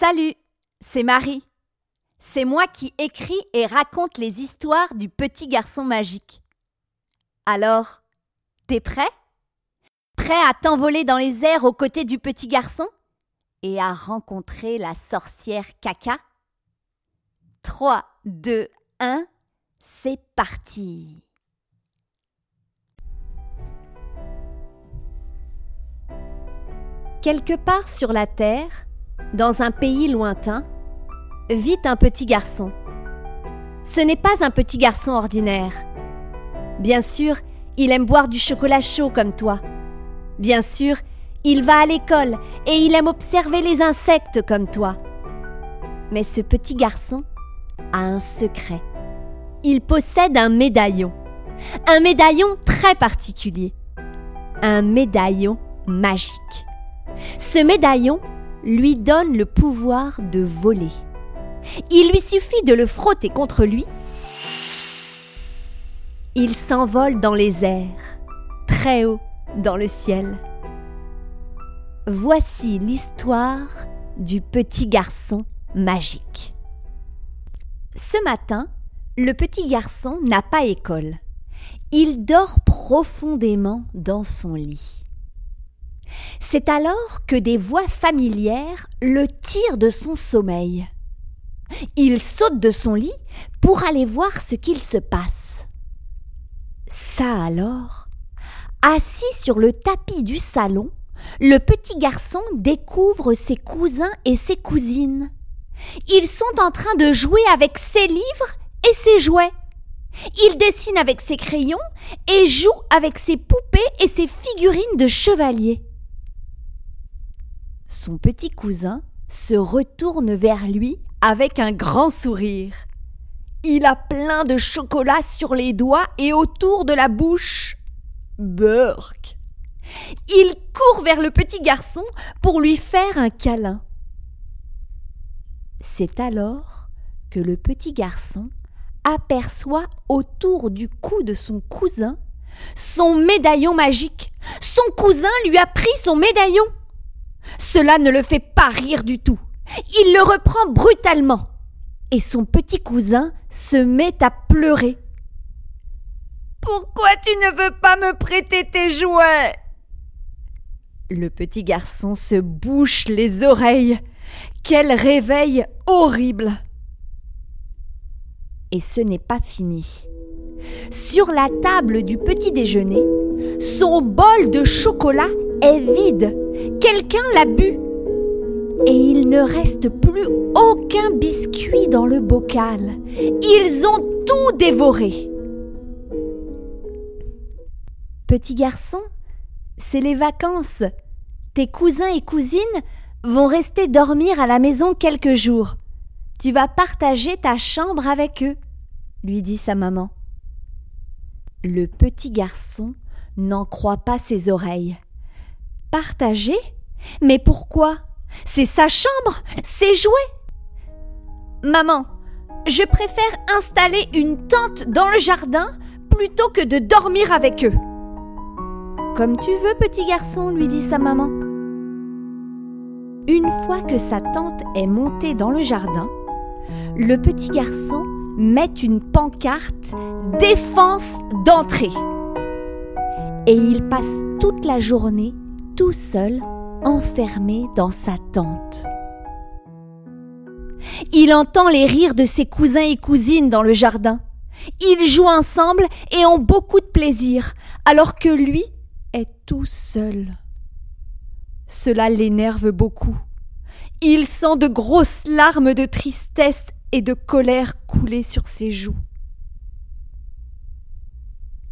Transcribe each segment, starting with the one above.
Salut, c'est Marie. C'est moi qui écris et raconte les histoires du petit garçon magique. Alors, t'es prêt? Prêt à t'envoler dans les airs aux côtés du petit garçon? Et à rencontrer la sorcière caca? 3, 2, 1, c'est parti Quelque part sur la Terre, dans un pays lointain, vit un petit garçon. Ce n'est pas un petit garçon ordinaire. Bien sûr, il aime boire du chocolat chaud comme toi. Bien sûr, il va à l'école et il aime observer les insectes comme toi. Mais ce petit garçon a un secret. Il possède un médaillon. Un médaillon très particulier. Un médaillon magique. Ce médaillon lui donne le pouvoir de voler. Il lui suffit de le frotter contre lui. Il s'envole dans les airs, très haut dans le ciel. Voici l'histoire du petit garçon magique. Ce matin, le petit garçon n'a pas école. Il dort profondément dans son lit. C'est alors que des voix familières le tirent de son sommeil. Il saute de son lit pour aller voir ce qu'il se passe. Ça alors, assis sur le tapis du salon, le petit garçon découvre ses cousins et ses cousines. Ils sont en train de jouer avec ses livres et ses jouets. Il dessine avec ses crayons et joue avec ses poupées et ses figurines de chevaliers. Son petit cousin se retourne vers lui avec un grand sourire. Il a plein de chocolat sur les doigts et autour de la bouche. Burk. Il court vers le petit garçon pour lui faire un câlin. C'est alors que le petit garçon aperçoit autour du cou de son cousin son médaillon magique. Son cousin lui a pris son médaillon. Cela ne le fait pas rire du tout. Il le reprend brutalement. Et son petit cousin se met à pleurer. Pourquoi tu ne veux pas me prêter tes jouets? Le petit garçon se bouche les oreilles. Quel réveil horrible Et ce n'est pas fini. Sur la table du petit déjeuner, son bol de chocolat est vide. Quelqu'un l'a bu. Et il ne reste plus aucun biscuit dans le bocal. Ils ont tout dévoré. Petit garçon, c'est les vacances. Tes cousins et cousines vont rester dormir à la maison quelques jours. Tu vas partager ta chambre avec eux, lui dit sa maman. Le petit garçon n'en croit pas ses oreilles. Partager Mais pourquoi? C'est sa chambre, ses jouets. Maman, je préfère installer une tente dans le jardin plutôt que de dormir avec eux. Comme tu veux, petit garçon, lui dit sa maman. Une fois que sa tente est montée dans le jardin, le petit garçon met une pancarte Défense d'entrée. Et il passe toute la journée tout seul, enfermé dans sa tente. Il entend les rires de ses cousins et cousines dans le jardin. Ils jouent ensemble et ont beaucoup de plaisir, alors que lui est tout seul. Cela l'énerve beaucoup. Il sent de grosses larmes de tristesse et de colère couler sur ses joues.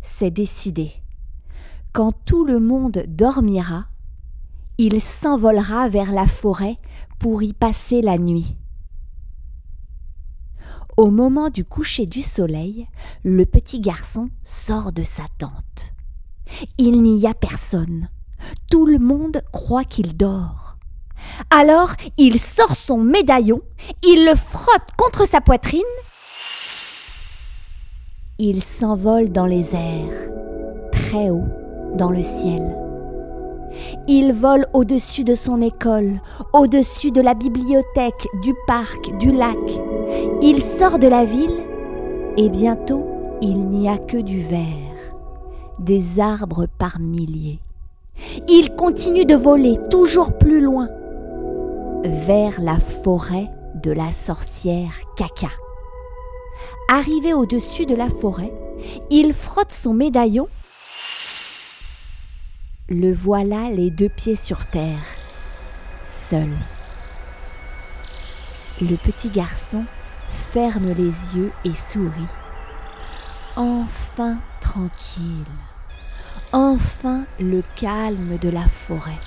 C'est décidé. Quand tout le monde dormira, il s'envolera vers la forêt pour y passer la nuit. Au moment du coucher du soleil, le petit garçon sort de sa tente. Il n'y a personne. Tout le monde croit qu'il dort. Alors il sort son médaillon, il le frotte contre sa poitrine. Il s'envole dans les airs, très haut dans le ciel. Il vole au-dessus de son école, au-dessus de la bibliothèque, du parc, du lac. Il sort de la ville et bientôt il n'y a que du vert, des arbres par milliers. Il continue de voler toujours plus loin, vers la forêt de la sorcière Caca. Arrivé au-dessus de la forêt, il frotte son médaillon. Le voilà les deux pieds sur terre, seul. Le petit garçon ferme les yeux et sourit. Enfin tranquille. Enfin le calme de la forêt.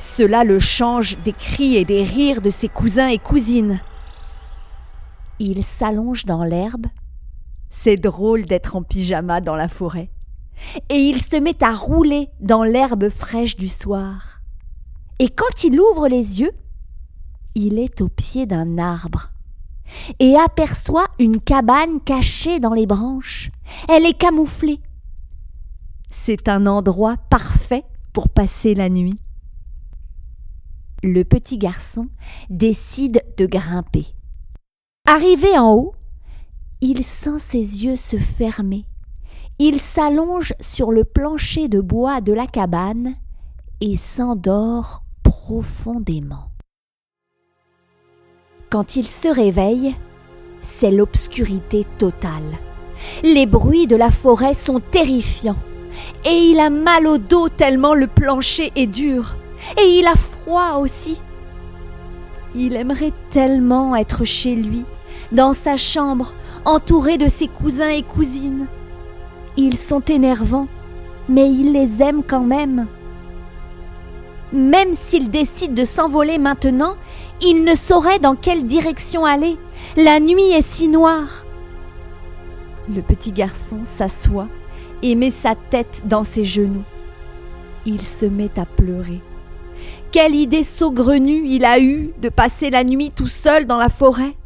Cela le change des cris et des rires de ses cousins et cousines. Il s'allonge dans l'herbe. C'est drôle d'être en pyjama dans la forêt. Et il se met à rouler dans l'herbe fraîche du soir. Et quand il ouvre les yeux, il est au pied d'un arbre et aperçoit une cabane cachée dans les branches. Elle est camouflée. C'est un endroit parfait pour passer la nuit le petit garçon décide de grimper. Arrivé en haut, il sent ses yeux se fermer. Il s'allonge sur le plancher de bois de la cabane et s'endort profondément. Quand il se réveille, c'est l'obscurité totale. Les bruits de la forêt sont terrifiants et il a mal au dos tellement le plancher est dur et il a froid aussi. Il aimerait tellement être chez lui, dans sa chambre, entouré de ses cousins et cousines. Ils sont énervants, mais il les aime quand même. Même s'il décide de s'envoler maintenant, il ne saurait dans quelle direction aller. La nuit est si noire. Le petit garçon s'assoit et met sa tête dans ses genoux. Il se met à pleurer. Quelle idée saugrenue il a eue de passer la nuit tout seul dans la forêt.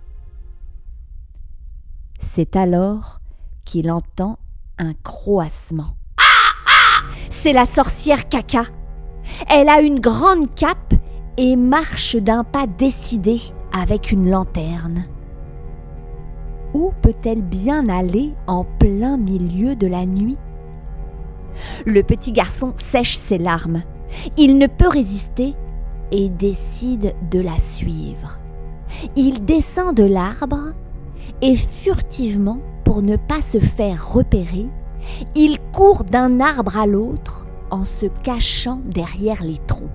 C'est alors qu'il entend un croassement. C'est la sorcière Caca. Elle a une grande cape et marche d'un pas décidé avec une lanterne. Où peut-elle bien aller en plein milieu de la nuit? Le petit garçon sèche ses larmes. Il ne peut résister et décide de la suivre. Il descend de l'arbre et furtivement, pour ne pas se faire repérer, il court d'un arbre à l'autre en se cachant derrière les troncs.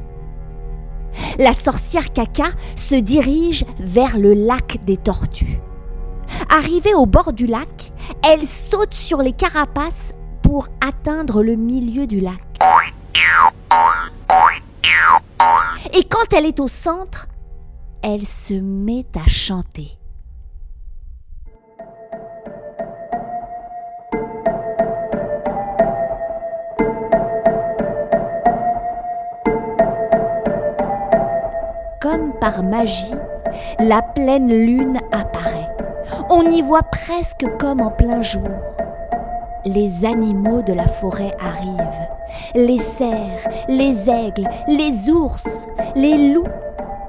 La sorcière Caca se dirige vers le lac des tortues. Arrivée au bord du lac, elle saute sur les carapaces pour atteindre le milieu du lac. Et quand elle est au centre, elle se met à chanter. Comme par magie, la pleine lune apparaît. On y voit presque comme en plein jour les animaux de la forêt arrivent. Les cerfs, les aigles, les ours, les loups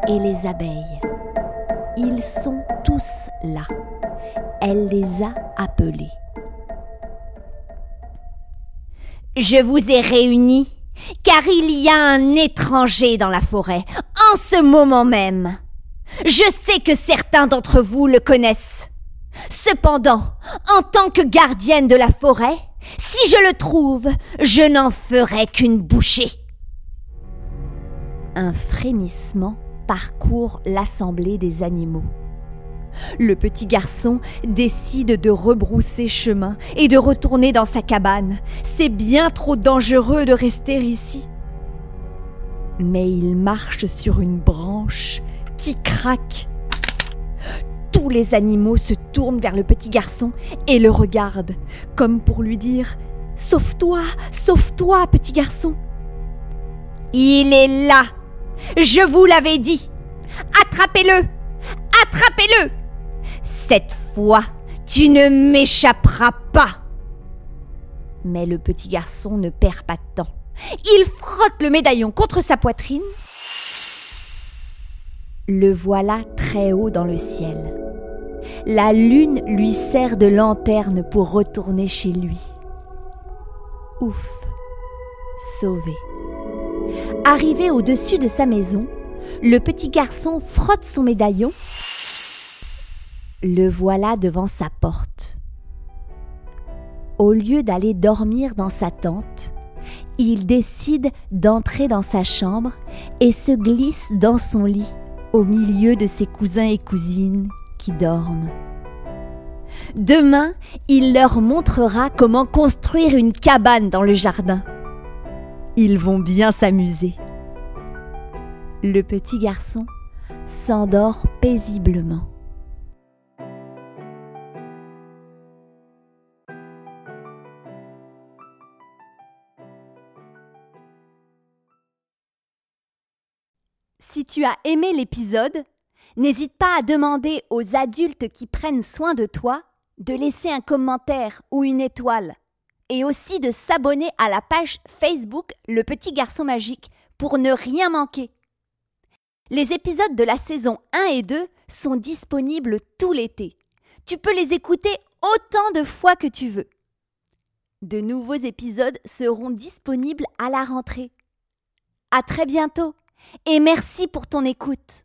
et les abeilles. Ils sont tous là. Elle les a appelés. Je vous ai réunis car il y a un étranger dans la forêt, en ce moment même. Je sais que certains d'entre vous le connaissent. Cependant, en tant que gardienne de la forêt, si je le trouve, je n'en ferai qu'une bouchée. Un frémissement parcourt l'assemblée des animaux. Le petit garçon décide de rebrousser chemin et de retourner dans sa cabane. C'est bien trop dangereux de rester ici. Mais il marche sur une branche qui craque tous les animaux se tournent vers le petit garçon et le regardent, comme pour lui dire Sauve-toi, sauve-toi, petit garçon. Il est là. Je vous l'avais dit. Attrapez-le. Attrapez-le. Cette fois, tu ne m'échapperas pas. Mais le petit garçon ne perd pas de temps. Il frotte le médaillon contre sa poitrine. Le voilà très haut dans le ciel. La lune lui sert de lanterne pour retourner chez lui. Ouf, sauvé. Arrivé au-dessus de sa maison, le petit garçon frotte son médaillon. Le voilà devant sa porte. Au lieu d'aller dormir dans sa tente, il décide d'entrer dans sa chambre et se glisse dans son lit au milieu de ses cousins et cousines qui dorment. Demain, il leur montrera comment construire une cabane dans le jardin. Ils vont bien s'amuser. Le petit garçon s'endort paisiblement. Si tu as aimé l'épisode, n'hésite pas à demander aux adultes qui prennent soin de toi de laisser un commentaire ou une étoile et aussi de s'abonner à la page Facebook Le Petit Garçon Magique pour ne rien manquer. Les épisodes de la saison 1 et 2 sont disponibles tout l'été. Tu peux les écouter autant de fois que tu veux. De nouveaux épisodes seront disponibles à la rentrée. À très bientôt et merci pour ton écoute.